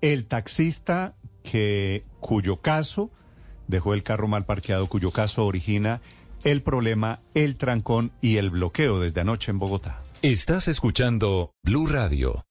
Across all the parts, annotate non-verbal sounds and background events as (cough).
El taxista que cuyo caso dejó el carro mal parqueado, cuyo caso origina el problema, el trancón y el bloqueo desde anoche en Bogotá. Estás escuchando Blue Radio.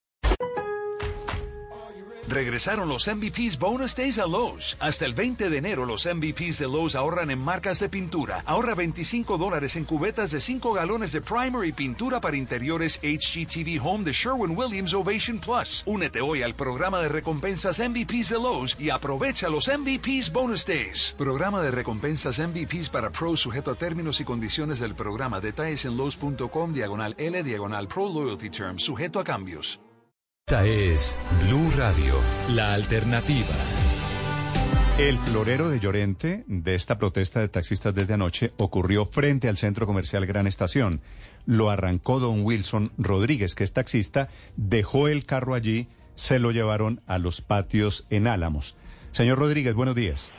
Regresaron los MVPs Bonus Days a Lowe's. Hasta el 20 de enero los MVPs de Lowe's ahorran en marcas de pintura. Ahorra 25 dólares en cubetas de 5 galones de primer y pintura para interiores HGTV Home de Sherwin-Williams Ovation Plus. Únete hoy al programa de recompensas MVPs de Lowe's y aprovecha los MVPs Bonus Days. Programa de recompensas MVPs para pros sujeto a términos y condiciones del programa. Detalles en Lowe's.com diagonal L diagonal Pro Loyalty Terms. Sujeto a cambios. Esta es Blue Radio, la alternativa. El florero de Llorente de esta protesta de taxistas desde anoche ocurrió frente al centro comercial Gran Estación. Lo arrancó don Wilson Rodríguez, que es taxista, dejó el carro allí, se lo llevaron a los patios en Álamos. Señor Rodríguez, buenos días.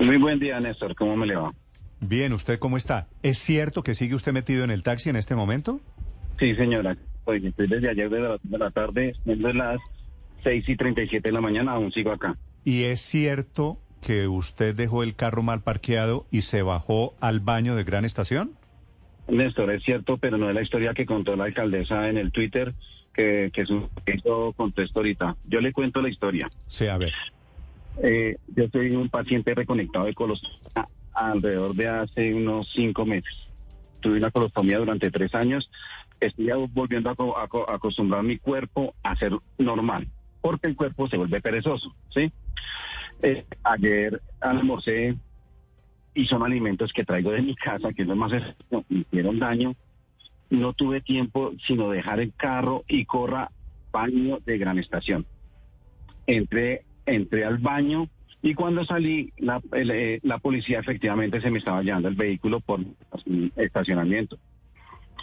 Muy buen día, Néstor. ¿Cómo me le va? Bien, ¿usted cómo está? ¿Es cierto que sigue usted metido en el taxi en este momento? Sí, señora. Pues estoy desde ayer de la, de la tarde, desde las 6 y 37 de la mañana, aún sigo acá. ¿Y es cierto que usted dejó el carro mal parqueado y se bajó al baño de Gran Estación? Néstor, es cierto, pero no es la historia que contó la alcaldesa en el Twitter, que, que es un que yo contesto ahorita. Yo le cuento la historia. Sí, a ver. Eh, yo soy un paciente reconectado de colostomía alrededor de hace unos cinco meses. Tuve una colostomía durante tres años. Estoy volviendo a, a a acostumbrar mi cuerpo a ser normal, porque el cuerpo se vuelve perezoso, ¿sí? Eh, ayer almorcé y son alimentos que traigo de mi casa, que no es más esencial, me hicieron daño. No tuve tiempo sino dejar el carro y corra baño de gran estación. Entré, entré al baño y cuando salí, la, el, eh, la policía efectivamente se me estaba llevando el vehículo por estacionamiento.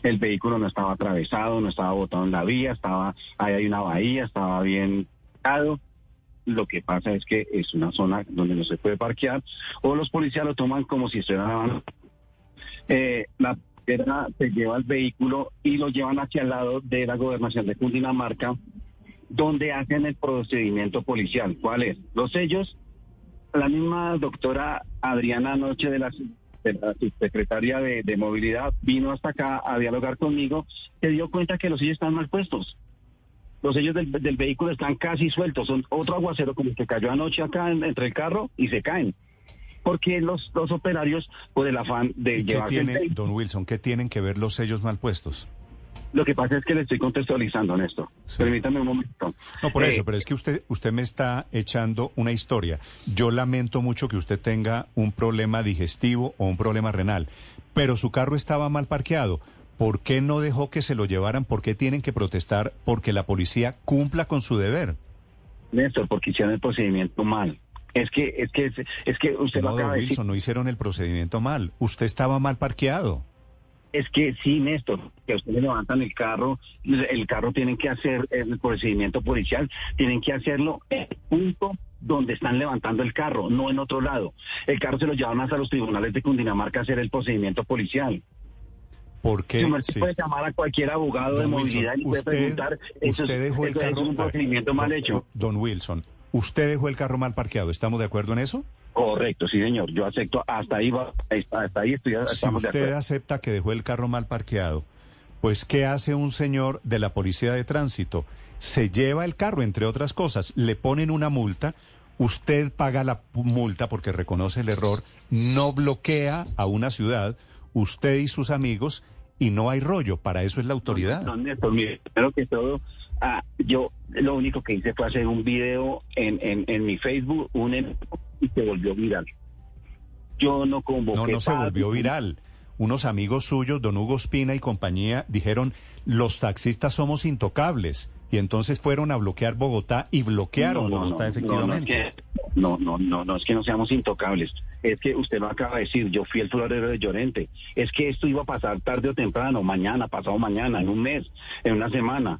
El vehículo no estaba atravesado, no estaba botado en la vía, estaba ahí hay una bahía, estaba bien parado. Lo que pasa es que es una zona donde no se puede parquear o los policías lo toman como si estuvieran eh, la se lleva el vehículo y lo llevan hacia el lado de la gobernación de Cundinamarca, donde hacen el procedimiento policial. ¿Cuál es? Los sellos, la misma doctora Adriana Anoche de la, de la subsecretaria de, de Movilidad vino hasta acá a dialogar conmigo, se dio cuenta que los sellos están mal puestos. Los sellos del, del vehículo están casi sueltos, son otro aguacero como el que cayó anoche acá en- entre el carro y se caen. Porque los, los operarios, por el afán de ¿Y qué llevarse el don Wilson, qué tienen que ver los sellos mal puestos? Lo que pasa es que le estoy contextualizando, Néstor. Sí. Permítame un momento. No, por Eh, eso, pero es que usted, usted me está echando una historia. Yo lamento mucho que usted tenga un problema digestivo o un problema renal, pero su carro estaba mal parqueado. ¿Por qué no dejó que se lo llevaran? ¿Por qué tienen que protestar? Porque la policía cumpla con su deber. Néstor, porque hicieron el procedimiento mal. Es que, es que, es, que usted No, lo acaba de decir. Wilson, no hicieron el procedimiento mal. Usted estaba mal parqueado. Es que sí, Néstor, que usted le levantan el carro, el carro tienen que hacer el procedimiento policial, tienen que hacerlo en el punto donde están levantando el carro, no en otro lado. El carro se lo llevan hasta los tribunales de Cundinamarca a hacer el procedimiento policial. ¿Por qué? Sí. puede llamar a cualquier abogado de movilidad y puede usted, preguntar, eso, usted dejó el eso es carro... un ver, procedimiento mal don- hecho. Don Wilson, ¿usted dejó el carro mal parqueado? ¿Estamos de acuerdo en eso? Correcto, sí, señor. Yo acepto. Hasta ahí va. Hasta ahí estoy, Si de usted acuerdo. acepta que dejó el carro mal parqueado, pues ¿qué hace un señor de la policía de tránsito? Se lleva el carro, entre otras cosas, le ponen una multa, usted paga la multa porque reconoce el error, no bloquea a una ciudad, usted y sus amigos, y no hay rollo, para eso es la autoridad. No, Néstor, mire, primero que todo, ah, yo lo único que hice fue hacer un video en, en, en mi Facebook, un en- y se volvió viral. Yo no convoqué. No, no se volvió viral. Unos amigos suyos, don Hugo Espina y compañía, dijeron, los taxistas somos intocables. Y entonces fueron a bloquear Bogotá y bloquearon No, no, Bogotá no, efectivamente. No, no, no, no, es que no seamos intocables. Es que usted lo acaba de decir, yo fui el florero de Llorente. Es que esto iba a pasar tarde o temprano, mañana, pasado mañana, en un mes, en una semana.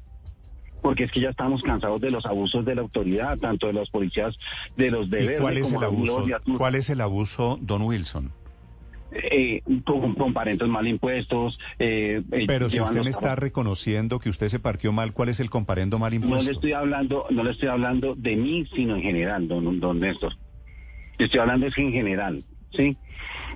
Porque es que ya estamos cansados de los abusos de la autoridad, tanto de los policías, de los ¿Y deberes. cuál es el abuso? Gloria, tú- ¿Cuál es el abuso, don Wilson? Eh, con, con parentos mal impuestos. eh, eh, Pero si usted me está reconociendo que usted se parqueó mal, ¿cuál es el comparendo mal No impuesto? le estoy hablando, no le estoy hablando de mí, sino en general, don, don Néstor. Le estoy hablando es que en general, ¿sí?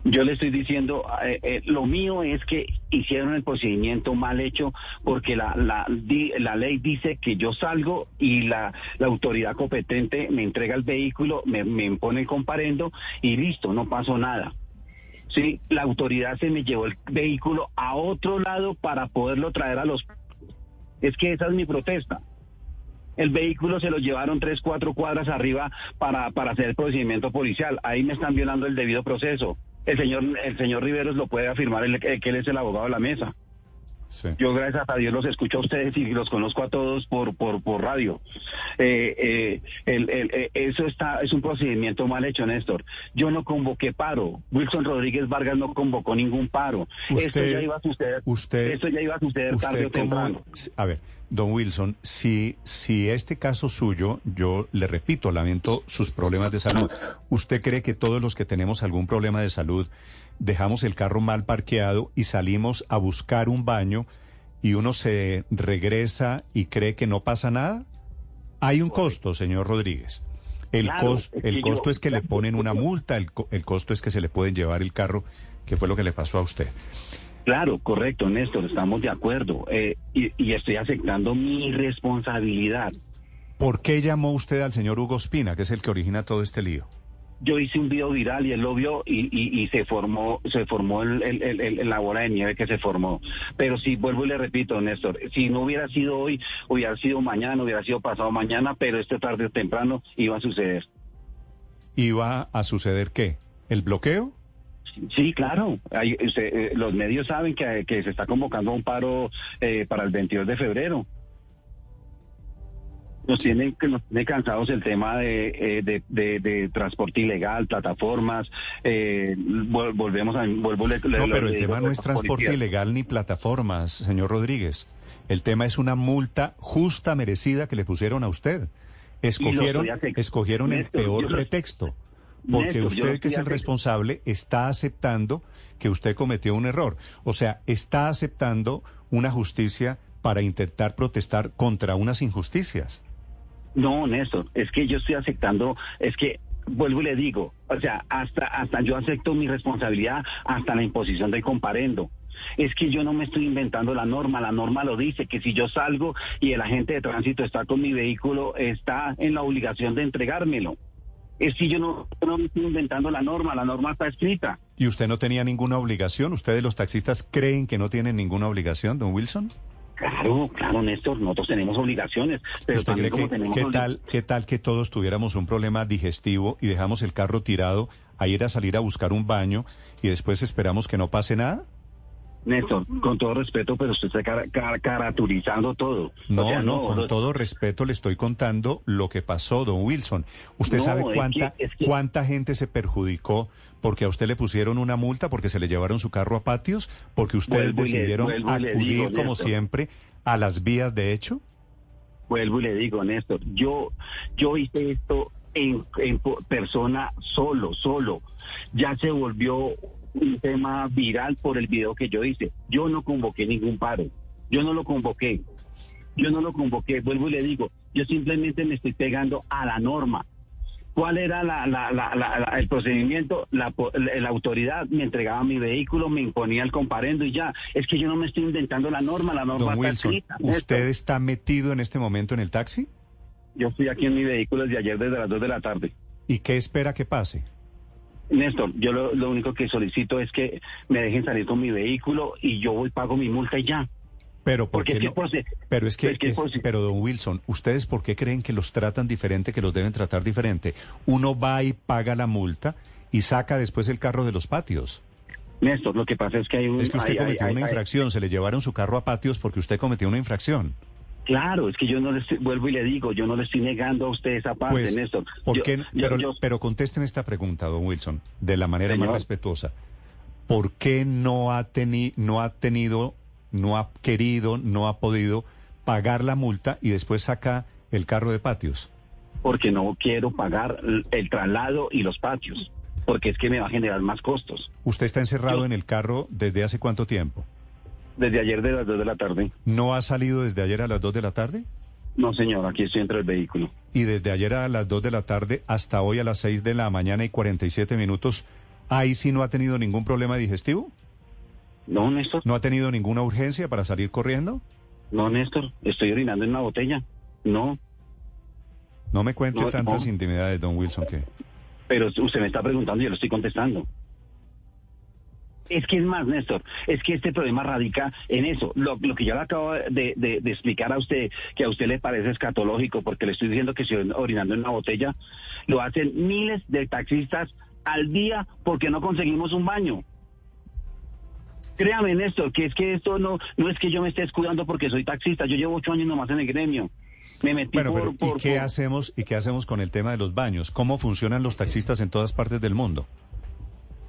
Yo le estoy diciendo, eh, eh, lo mío es que hicieron el procedimiento mal hecho porque la, la, di- la ley dice que yo salgo y la, la autoridad competente me entrega el vehículo, me, me impone el comparendo y listo, no pasó nada. Sí, la autoridad se me llevó el vehículo a otro lado para poderlo traer a los... Es que esa es mi protesta. El vehículo se lo llevaron tres, cuatro cuadras arriba para, para hacer el procedimiento policial. Ahí me están violando el debido proceso. El señor, el señor Riveros lo puede afirmar, que él es el abogado de la mesa. Sí. Yo gracias a Dios los escucho a ustedes y los conozco a todos por por, por radio. Eh, eh, el- el- eh, eso está es un procedimiento mal hecho, Néstor. Yo no convoqué paro. Wilson Rodríguez Vargas no convocó ningún paro. esto Usted- ya iba a suceder. usted- esto ya iba a suceder tarde Usted o como, temprano. a ver, don Wilson, si, si este caso suyo, yo le repito, lamento sus problemas de salud. ¿Usted cree que todos los que tenemos algún problema de salud dejamos el carro mal parqueado y salimos a buscar un baño y uno se regresa y cree que no pasa nada? Hay un costo, señor Rodríguez. El, Claro, cos- es que el costo es que le ponen una multa, el, el costo es que se le pueden llevar el carro, que fue lo que le pasó a usted. Claro, correcto, Néstor, estamos de acuerdo. Eh, y, y estoy aceptando mi responsabilidad. ¿Por qué llamó usted al señor Hugo Espina, que es el que origina todo este lío? Yo hice un video viral y él lo vio y, y- y se formó, se formó el, el- el- el- la bola de nieve que se formó. Pero si vuelvo y le repito, Néstor, si no hubiera sido hoy, hubiera sido mañana, hubiera sido pasado mañana, pero este tarde o temprano iba a suceder. ¿Iba a suceder qué? ¿El bloqueo? Sí, claro. Hay- usted, eh, los medios saben que, que se está convocando un paro eh, para el 22 de febrero. Nos tiene, nos tiene cansados el tema de, eh, de, de- de transporte ilegal, plataformas. eh, vol- volvemos a. Vuelvo, le- No, pero el tema no es transporte ilegal ni plataformas, señor Rodríguez. El tema es una multa justa, merecida que le pusieron a usted. Escogieron, escogieron el Néstor, peor pretexto. Porque Néstor, usted, que es el responsable, está aceptando que usted cometió un error. O sea, está aceptando una justicia para intentar protestar contra unas injusticias. No, Néstor, es que yo estoy aceptando, es que vuelvo y le digo, o sea, hasta hasta yo acepto mi responsabilidad hasta la imposición del comparendo. Es que yo no me estoy inventando la norma, la norma lo dice, que si yo salgo y el agente de tránsito está con mi vehículo, está en la obligación de entregármelo. Es que yo no, no me estoy inventando la norma, la norma está escrita. ¿Y usted no tenía ninguna obligación? ¿Ustedes los taxistas creen que no tienen ninguna obligación, don Wilson? Claro, claro, Néstor, nosotros tenemos obligaciones, pero ¿Usted cree como que tenemos qué tal, qué tal que todos tuviéramos un problema digestivo y dejamos el carro tirado a ir a salir a buscar un baño y después esperamos que no pase nada? Néstor, con todo respeto, pero usted está cara- caraturizando todo. No, O sea, no, con no- todo respeto le estoy contando lo que pasó, don Wilson. ¿Usted No, sabe es cuánta, que- es que- cuánta gente se perjudicó porque a usted le pusieron una multa, porque se le llevaron su carro a patios, porque ustedes Vuelvo decidieron le acudir, digo, como Néstor. siempre, a las vías de hecho? Vuelvo y le digo, Néstor, yo, yo hice esto en, en persona solo, solo. Ya se volvió un tema viral por el video que yo hice. Yo no convoqué ningún paro. Yo no lo convoqué. Yo no lo convoqué. Vuelvo y le digo, yo simplemente me estoy pegando a la norma. ¿Cuál era la, la- la- el procedimiento? La, po- la- la autoridad me entregaba mi vehículo, me imponía el comparendo y ya. Es que yo no me estoy inventando la norma, la norma Don está Wilson, escrita. ¿usted está metido en este momento en el taxi? Yo estoy aquí en mi vehículo desde ayer desde las 2 de la tarde. ¿Y qué espera que pase? Néstor, yo lo, lo único que solicito es que me dejen salir con mi vehículo y yo voy pago mi multa y ya. Pero ¿por Porque qué es que Pero es que, es que pero don Wilson, ¿ustedes por qué creen que los tratan diferente, que los deben tratar diferente? Uno va y paga la multa y saca después el carro de los patios. Néstor, lo que pasa es que hay un... Es que usted hay- cometió hay- una hay- infracción, se le llevaron su carro a patios porque usted cometió una infracción. Claro, es que yo no le estoy- vuelvo y le digo, yo no le estoy negando a usted esa parte, Pues, Néstor. ¿por qué? yo- pero, yo- pero contésteme esta pregunta, don Wilson, de la manera Señor. más respetuosa. ¿Por qué no ha, teni- no ha tenido, no ha querido, no ha podido pagar la multa y después saca el carro de patios? porque no quiero pagar el el traslado y los patios, porque es que me va a generar más costos. ¿Usted está encerrado Yo- en el carro desde hace cuánto tiempo? Desde ayer de las 2 de la tarde. ¿No ha salido desde ayer a las 2 de la tarde? No, señor, aquí estoy dentro del vehículo. Y desde ayer a las 2 de la tarde hasta hoy a las 6 de la mañana y 47 minutos, ¿ahí sí no ha tenido ningún problema digestivo? No, Néstor, ¿No ha tenido ninguna urgencia para salir corriendo? no, Néstor, estoy orinando en una botella. No, No me cuente No, tantas no. intimidades, don Wilson, que... pero usted me está preguntando y yo lo estoy contestando. Es que es más, Néstor, es que este problema radica en eso. Lo, lo que yo le acabo de, de- de explicar a usted, que a usted le parece escatológico, porque le estoy diciendo que estoy orinando en una botella, lo hacen miles de taxistas al día porque no conseguimos un baño. Créame, Néstor, que es que esto no, no es que yo me esté escudando porque soy taxista. Yo llevo ocho años nomás en el gremio. Me metí Bueno, por, pero por- ¿y qué por- hacemos y qué hacemos con el tema de los baños? ¿Cómo funcionan los taxistas en todas partes del mundo?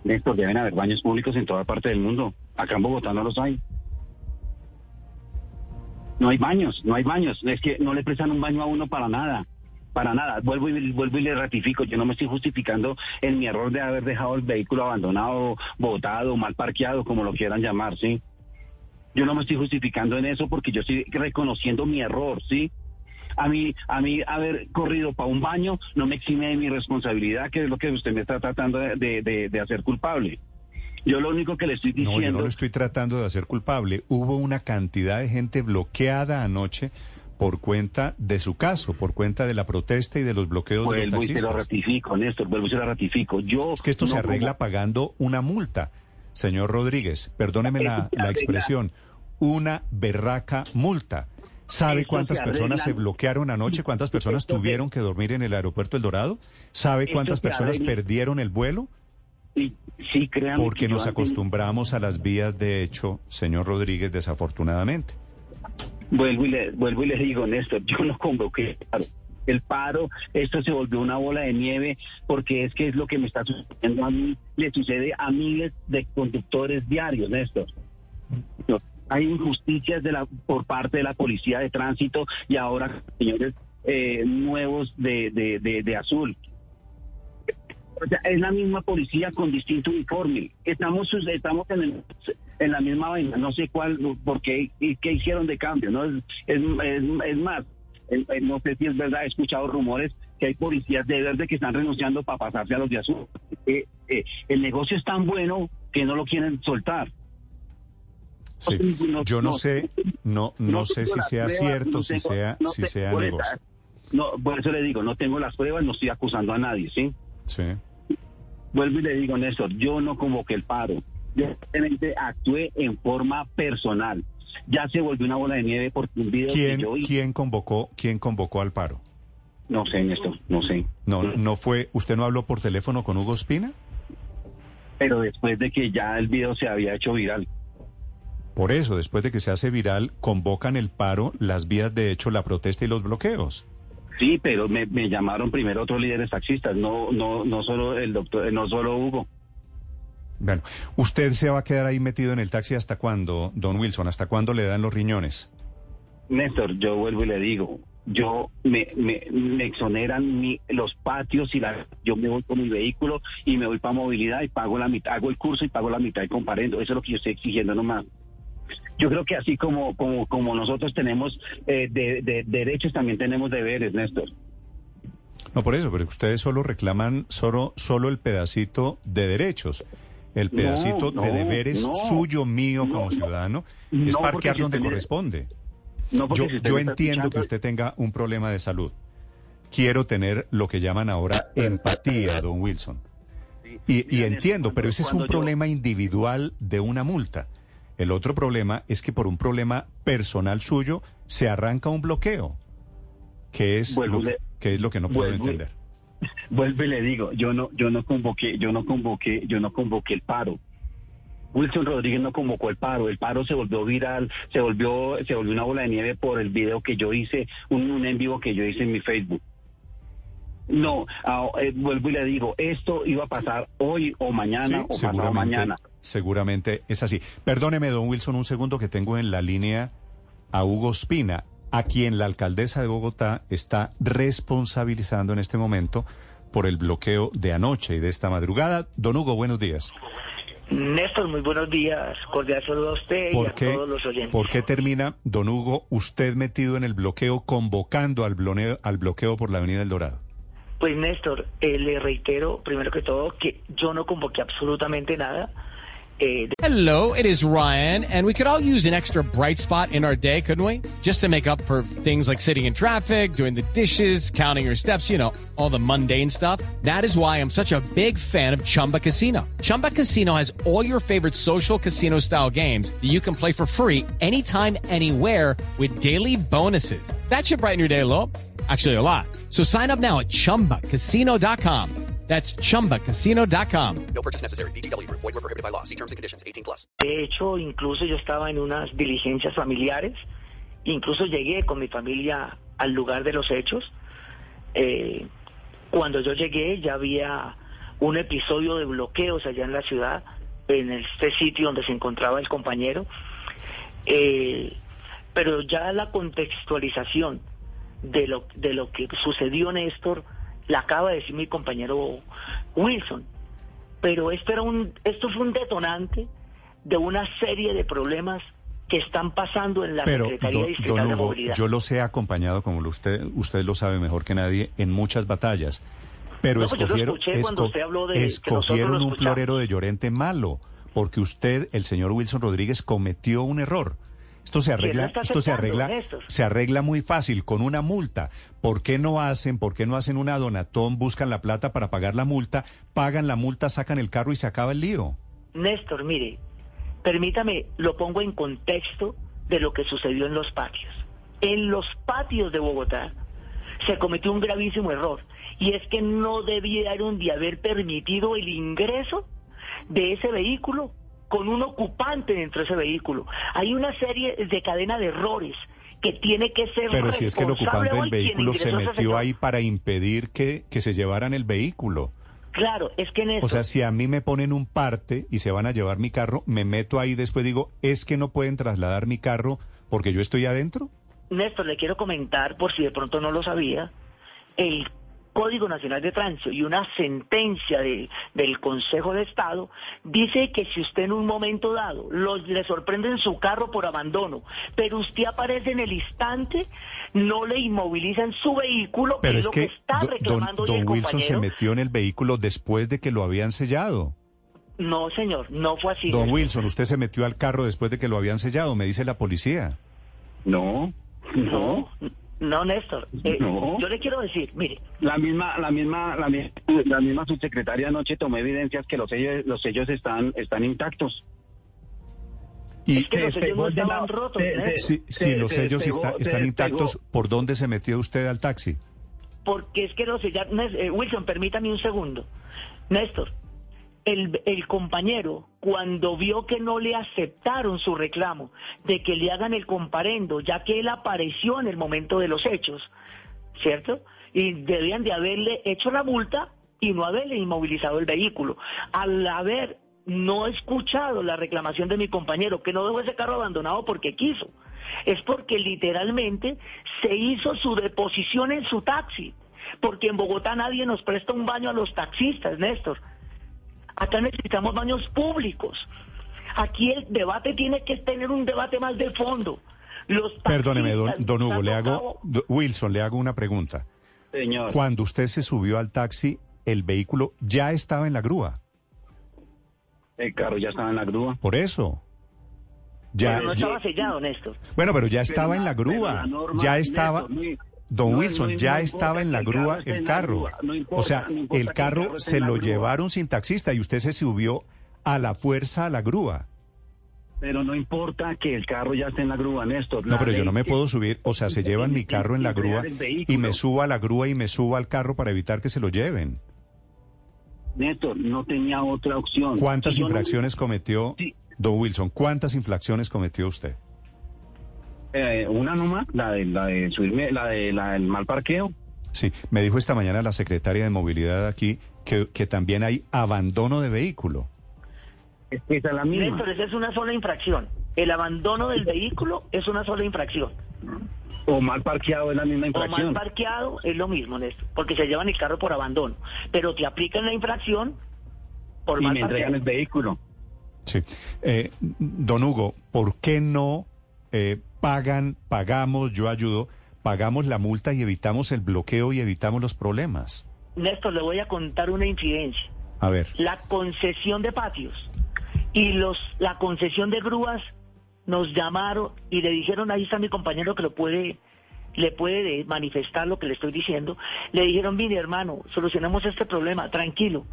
Néstor, deben haber baños públicos en toda parte del mundo. Acá en Bogotá no los hay. No hay baños, no hay baños. Es que no le prestan un baño a uno para nada. Para nada. Vuelvo y, vuelvo y le ratifico. Yo no me estoy justificando en mi error de haber dejado el vehículo abandonado, botado, mal parqueado, como lo quieran llamar, ¿sí? Yo no me estoy justificando en eso porque yo estoy reconociendo mi error, ¿sí? A mí, a mí haber corrido para un baño no me exime de mi responsabilidad, que es lo que usted me está tratando de, de- de- hacer culpable. Yo lo único que le estoy No, yo diciendo... no lo estoy tratando de hacer culpable. Hubo una cantidad de gente bloqueada anoche por cuenta de su caso, por cuenta de la protesta y de los bloqueos de los Vuelvo y se lo taxistas. ratifico, Néstor, vuelvo y se lo ratifico. Yo Es que esto se arregla como- pagando una multa, señor Rodríguez. Perdóneme la, la expresión. Una berraca multa. ¿Sabe cuántas personas se bloquearon anoche? ¿Cuántas personas tuvieron que dormir en el aeropuerto El Dorado? ¿Sabe cuántas personas perdieron el vuelo? Sí, créanme Porque nos acostumbramos a las vías de hecho, señor Rodríguez, desafortunadamente. Vuelvo y le, vuelvo y le digo, Néstor, yo no convoqué el paro. El paro, esto se volvió una bola de nieve porque es que es lo que me está sucediendo a mí, le sucede a miles de conductores diarios, Néstor. No, Hay injusticias de la, por parte de la policía de tránsito y ahora señores eh, nuevos de, de, de, azul. O sea, es la misma policía con distinto uniforme. Estamos, estamos en, el- en la misma vaina. No sé cuál, por qué, y qué hicieron de cambio. ¿no? Es, es, es- es más, no sé si es verdad, he escuchado rumores que hay policías de verde que están renunciando para pasarse a los de azul. Eh, eh, el negocio es tan bueno que no lo quieren soltar. Sí. Yo no sé, no, no sé si sea pruebas, cierto, no si sea, no si sea negocio. No, por eso le digo, no tengo las pruebas, no estoy acusando a nadie, ¿sí? Sí. Vuelvo y le digo, Néstor, yo no convoqué el paro. Yo simplemente actué en forma personal. Ya se volvió una bola de nieve porque un video ¿Quién, que yo vi. quién convocó, quién convocó al paro? No sé, Néstor, no sé. No, no fue, ¿usted no habló por teléfono con Hugo Espina? Pero después de que ya el video se había hecho viral. Por eso, después de que se hace viral, convocan el paro, las vías de hecho, la protesta y los bloqueos. Sí, pero me, me llamaron primero otros líderes taxistas, no, no, no solo el doctor, no solo Hugo. Bueno, ¿usted se va a quedar ahí metido en el taxi hasta cuándo, don Wilson? ¿Hasta cuándo le dan los riñones? Néstor, yo vuelvo y le digo, yo me, me, me exoneran mi- los patios y la, yo me voy con mi vehículo y me voy para movilidad y pago la mitad, hago el curso y pago la mitad y comparendo. Eso es lo que yo estoy exigiendo nomás. Yo creo que así como, como, como nosotros tenemos eh, de, de- derechos, también tenemos deberes, Néstor. No, por eso, pero ustedes solo reclaman solo, solo el pedacito de derechos. El No, pedacito de deberes no. suyo, mío, como no. ciudadano, No, es parquear donde usted corresponde. Yo, entiendo que usted tenga un problema de salud. Quiero tener lo que llaman ahora empatía, don Wilson. Y, y entiendo, pero ese es un problema individual de una multa. El otro problema es que por un problema personal suyo se arranca un bloqueo, que es, Vuelvo lo, le- que es lo que no puedo vuelvo entender. (laughs) Vuelvo y le digo, yo no, yo no convoqué, yo no convoqué, yo no convoqué el paro. Wilson Rodríguez no convocó el paro, el paro se volvió viral, se volvió, se volvió una bola de nieve por el video que yo hice, un, un en vivo que yo hice en mi Facebook. No, ah, eh, vuelvo y le digo, esto iba a pasar hoy o mañana o pasado mañana. Seguramente es así. Perdóneme, don Wilson, un segundo que tengo en la línea a Hugo Espina, a quien la alcaldesa de Bogotá está responsabilizando en este momento por el bloqueo de anoche y de esta madrugada. Don Hugo, buenos días. Néstor, muy buenos días. Cordial saludo a usted y ¿Por a qué, todos los oyentes. ¿Por qué termina, don Hugo, usted metido en el bloqueo, convocando al bloqueo, al bloqueo por la Avenida El Dorado? Pues Néstor, eh, le reitero primero que todo que yo no convoqué absolutamente nada. Eh, Hello, it is Ryan, and we could all use an extra bright spot in our day, couldn't we? Just to make up for things like sitting in traffic, doing the dishes, counting your steps, you know, all the mundane stuff. That is why I'm such a big fan of Chumba Casino. Chumba Casino has all your favorite social casino style games that you can play for free anytime, anywhere with daily bonuses. That should brighten your day a little. Actually, a lot. So sign up now at chumbacasino.com. That's chumbacasino.com. No purchase necessary. VGW Group. Void were prohibited by law. See terms and conditions. 18 plus. de hecho, incluso yo estaba en unas diligencias familiares. Incluso llegué con mi familia al lugar de los hechos. Eh, cuando yo llegué ya había un episodio de bloqueos allá en la ciudad, en este sitio donde se encontraba el compañero. Eh, pero ya la contextualización de lo, de lo que sucedió, Néstor, la acaba de decir mi compañero Wilson. Pero esto, era un, esto fue un detonante de una serie de problemas que están pasando en la Pero, Secretaría Distrital de Movilidad. yo los he acompañado, como lo usted, usted lo sabe mejor que nadie, en muchas batallas. Pero No, pues yo lo escogieron, esco- usted habló de escogieron un florero de Llorente malo, porque usted, el señor Wilson Rodríguez, cometió un error. Esto se arregla, esto se arregla, Néstor. se arregla muy fácil con una multa. ¿Por qué no hacen, por qué no hacen una donatón, buscan la plata para pagar la multa, pagan la multa, sacan el carro y se acaba el lío? Néstor, mire, permítame, lo pongo en contexto de lo que sucedió en los patios. En los patios de Bogotá se cometió un gravísimo error y es que no debieron de haber permitido el ingreso de ese vehículo con un ocupante dentro de ese vehículo. Hay una serie de cadena de errores que tiene que ser Pero si es que el ocupante del vehículo se metió ahí para impedir que, que se llevaran el vehículo. Claro, es que Néstor, O sea, si a mí me ponen un parte y se van a llevar mi carro, me meto ahí y después digo, es que no pueden trasladar mi carro porque yo estoy adentro. Néstor, le quiero comentar, por si de pronto no lo sabía, el Código Nacional de Tránsito y una sentencia de- del Consejo de Estado dice que si usted en un momento dado los, le sorprende en su carro por abandono, pero usted aparece en el instante, no le inmovilizan su vehículo, Pero que es es lo que que está do- don, reclamando hoy don el Wilson se metió en el vehículo después de que lo habían sellado. No, señor, no fue así. Don. Wilson, usted se metió al carro después de que lo habían sellado, me dice la policía. No, no. No, no, Néstor. Eh, No. Yo le quiero decir, mire, La misma, la misma, la, mi- la misma subsecretaria anoche tomó evidencias que los sellos, los sellos están, están intactos. Y Es que los Se sellos no estaban rotos, se- Néstor. se- si, si se- los se sellos despegó- está- se están intactos. ¿por dónde se metió usted al taxi? Porque es que los Nes- eh, Wilson, permítame un segundo. Néstor, el, compañero, cuando vio que no le aceptaron su reclamo de que le hagan el comparendo, ya que él apareció en el momento de los hechos, ¿cierto? Y debían de haberle hecho la multa y no haberle inmovilizado el vehículo. Al haber no escuchado la reclamación de mi compañero, que no dejó ese carro abandonado porque quiso, es porque literalmente se hizo su deposición en su taxi, porque en Bogotá nadie nos presta un baño a los taxistas, Néstor. Acá necesitamos baños públicos. Aquí el debate tiene que tener un debate más de fondo. Los Perdóneme, don, don Hugo, le hago, do- Wilson, le hago una pregunta. Señor. Cuando usted se subió al taxi, el vehículo ya estaba en la grúa. El carro ya estaba en la grúa. Por eso. Ya, pero no estaba sellado, Néstor. bueno, pero ya estaba Pero en la grúa. la norma, ya estaba. Néstor, Don no- Wilson, no- ya no estaba importa en la el grúa carro el carro. importa, o sea, el carro se lo llevaron sin taxista y usted se subió a la fuerza a la grúa. Pero no importa que el carro ya esté en la grúa, Néstor. No, pero yo no me puedo subir, o sea, se llevan mi carro en la grúa y me subo a la grúa y me subo al carro para evitar que se lo lleven. Néstor, no tenía otra opción. ¿Cuántas infracciones cometió Don Wilson, ¿cuántas infracciones cometió usted? Eh, una nomás, la de, la de subirme, la de la del mal parqueo. Sí, me dijo esta mañana la secretaria de Movilidad aquí que, que también hay abandono de vehículo. Es que esa es la misma. Néstor, esa es una sola infracción. El abandono del vehículo es una sola infracción. O mal parqueado es la misma O mal infracción. parqueado es lo mismo, Néstor, porque se llevan el carro por abandono. Pero te aplican la infracción por y mal me entregan el vehículo. Sí. Eh, don Hugo, ¿por qué no eh, pagan, pagamos, yo ayudo, pagamos la multa y evitamos el bloqueo y evitamos los problemas? Néstor, le voy a contar una incidencia. A ver, La concesión de patios y los la concesión de grúas nos llamaron y le dijeron, ahí está mi compañero que lo puede le puede manifestar lo que le estoy diciendo. Le dijeron, mire hermano, solucionemos este problema, tranquilo.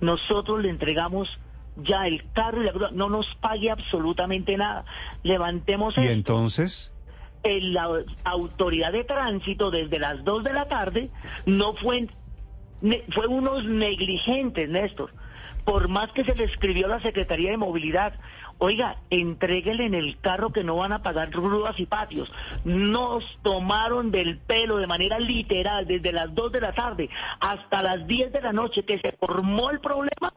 Nosotros le entregamos ya el carro y la grúa, no nos pague absolutamente nada. Levantemos y esto. entonces, En la autoridad de tránsito desde las 2 de la tarde no fue fue unos negligentes, Néstor. Por más que se le escribió a la Secretaría de Movilidad, oiga, entréguele en el carro que no van a pagar grúas y patios. Nos tomaron del pelo de manera literal desde las 2 de la tarde hasta las 10 de la noche que se formó el problema.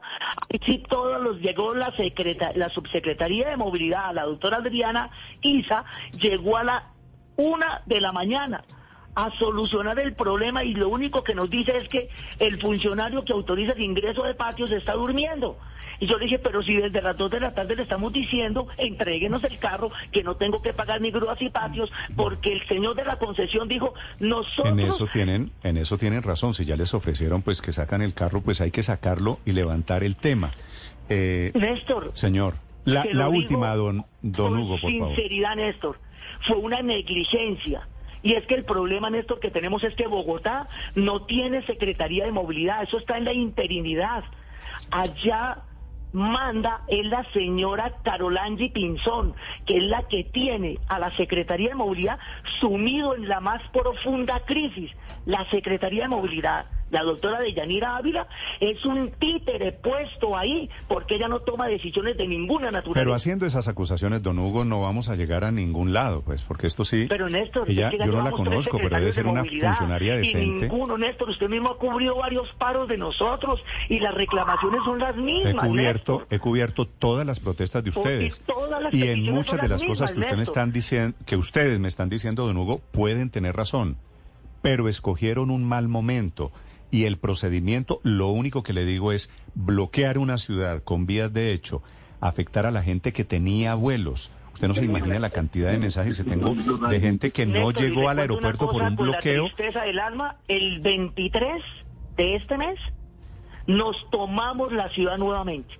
Ahí sí todos los llegó la secreta- la subsecretaría de Movilidad, la doctora Adriana Isa, llegó a la una de la mañana a solucionar el problema y lo único que nos dice es que el funcionario que autoriza el ingreso de patios está durmiendo. Y yo le dije, pero si desde las 2 de la tarde le estamos diciendo, entréguenos el carro, que no tengo que pagar ni grúas y patios, porque el señor de la concesión dijo, nosotros... en eso tienen, en eso tienen razón. Si ya les ofrecieron pues que sacan el carro, pues hay que sacarlo y levantar el tema. Eh, Néstor, señor, la, última, don, don Hugo, por favor. sinceridad, Néstor, fue una negligencia. Y es que el problema, Néstor, que tenemos es que Bogotá no tiene Secretaría de Movilidad, eso está en la interinidad. Allá manda es la señora Carolangi Pinzón, que es la que tiene a la Secretaría de Movilidad sumido en la más profunda crisis. La Secretaría de Movilidad, la doctora Deyanira Ávila, es un títere puesto ahí porque ella no toma decisiones de ninguna naturaleza. Pero haciendo esas acusaciones, don Hugo, no vamos a llegar a ningún lado, pues, porque esto sí. Pero Néstor, ella, yo no la conozco, pero debe ser de una funcionaria Y decente. ninguno, Néstor, usted mismo ha cubrido varios paros de nosotros y las reclamaciones son las He mismas. cubierto, Néstor. he cubierto todas las protestas de y ustedes. Y en muchas de las cosas que usted me están diciendo, que ustedes me están diciendo, don Hugo, pueden tener razón. Pero escogieron un mal momento. Y el procedimiento, lo único que le digo es bloquear una ciudad con vías de hecho, afectar a la gente que tenía vuelos. Usted no se imagina la cantidad de mensajes que tengo de gente que no llegó le al aeropuerto por un bloqueo. La tristeza del alma, el 23 de este mes nos tomamos la ciudad nuevamente.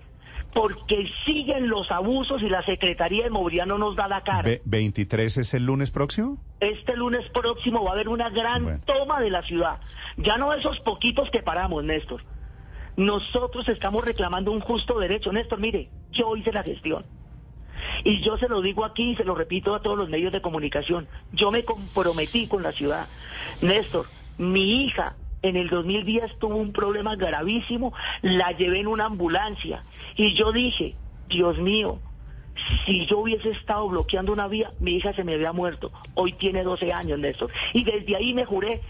Porque siguen los abusos y la Secretaría de Movilidad no nos da la cara. Ve- ¿23 es el lunes próximo? Este lunes próximo va a haber una gran Bueno. toma de la ciudad. Ya no esos poquitos que paramos, Néstor. Nosotros estamos reclamando un justo derecho. Néstor, mire, yo hice la gestión. Y yo se lo digo aquí y se lo repito a todos los medios de comunicación. Yo me comprometí con la ciudad. Néstor, mi hija en el 2010 tuvo un problema gravísimo, la llevé en una ambulancia y yo dije, Dios mío, si yo hubiese estado bloqueando una vía, mi hija se me había muerto. Hoy tiene 12 años, Néstor. Y desde ahí me juré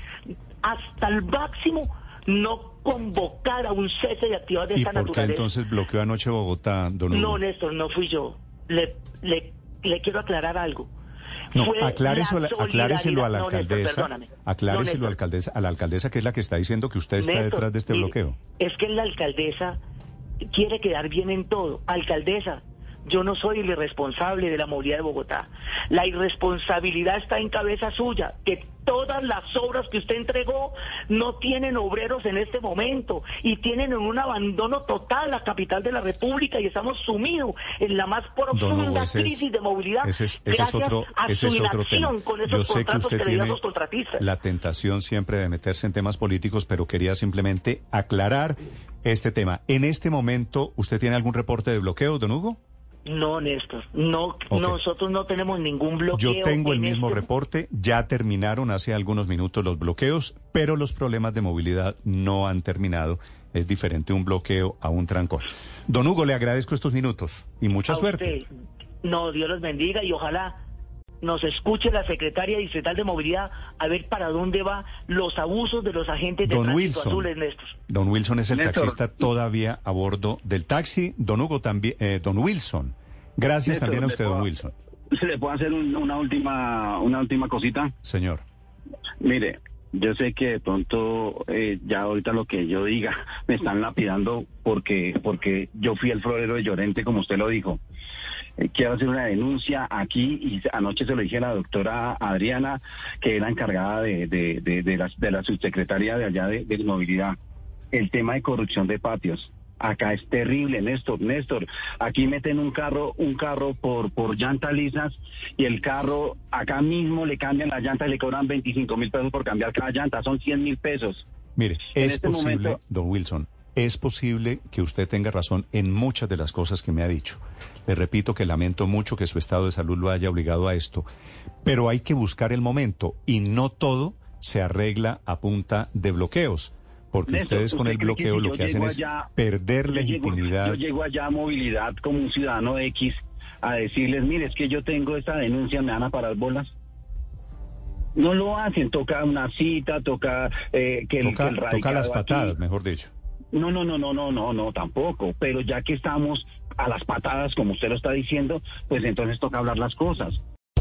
hasta el máximo no convocar a un cese de actividades de ¿Y esta por qué naturaleza. entonces bloqueó anoche Bogotá, don Hugo? No, Néstor, no fui yo. Le, le, le quiero aclarar algo. No, acláreselo, acláreselo a la solidaridad- No, Néstor, alcaldesa, acláreselo No, a, la alcaldesa, a la alcaldesa que es la que está diciendo que usted está Néstor, detrás de este mire, bloqueo. Es que la alcaldesa quiere quedar bien en todo. Alcaldesa, yo no soy el irresponsable de la movilidad de Bogotá. La irresponsabilidad está en cabeza suya, que todas las obras que usted entregó no tienen obreros en este momento y tienen en un abandono total la capital de la República y estamos sumidos en la más Hugo, profunda es- crisis de movilidad Ese es, ese es gracias otro, a ese su es otro inacción con Yo esos sé que usted que tiene los contratistas. la tentación siempre de meterse en temas políticos, pero quería simplemente aclarar este tema. En este momento, ¿usted tiene algún reporte de bloqueo, don Hugo? No, Néstor, no, nosotros no tenemos ningún bloqueo. Yo tengo el mismo este- reporte, ya terminaron hace algunos minutos los bloqueos, pero los problemas de movilidad no han terminado Es diferente un bloqueo a un trancón. Don Hugo, le agradezco estos minutos y mucha A suerte. usted. No, Dios los bendiga y ojalá nos escuche la secretaria distrital de movilidad a ver para dónde va los abusos de los agentes de Don tránsito Wilson. azules, Néstor. Don Wilson es el Néstor. taxista todavía a bordo del taxi. Don Hugo también, eh, Don Wilson. Gracias Néstor, también a ¿le usted, Don Wilson. ¿Se le puedo hacer un- una última una última cosita? Señor. Mire, yo sé que de pronto eh, ya ahorita lo que yo diga (laughs) me están lapidando porque porque yo fui el florero de Llorente, como usted lo dijo. Eh, quiero hacer una denuncia aquí y anoche se lo dije a la doctora Adriana, que era encargada de, de, de, la, de la subsecretaria de allá de, de movilidad. El tema de corrupción de patios. Acá es terrible, Néstor, Néstor. Aquí meten un carro, un carro por, por llantas lisas y el carro acá mismo le cambian las llantas y le cobran 25 mil pesos por cambiar cada llanta, son 100 mil pesos. Mire, En es este posible, momento- don Wilson, es posible que usted tenga razón en muchas de las cosas que me ha dicho. Le repito que lamento mucho que su estado de salud lo haya obligado a esto, pero hay que buscar el momento y no todo se arregla a punta de bloqueos, porque Néstor, ustedes con ¿usted el cree que bloqueo si lo que hacen es perder yo llego- legitimidad. yo llego allá a movilidad como un ciudadano X a decirles, mire, es que yo tengo esta denuncia, me van a parar bolas. No lo hacen, toca una cita, toca eh, que el, Toca, que el toca radicado las aquí- patadas, mejor dicho. No, no, no, no, no, no, no, tampoco. Pero ya que estamos a las patadas, como usted lo está diciendo, pues entonces toca hablar las cosas.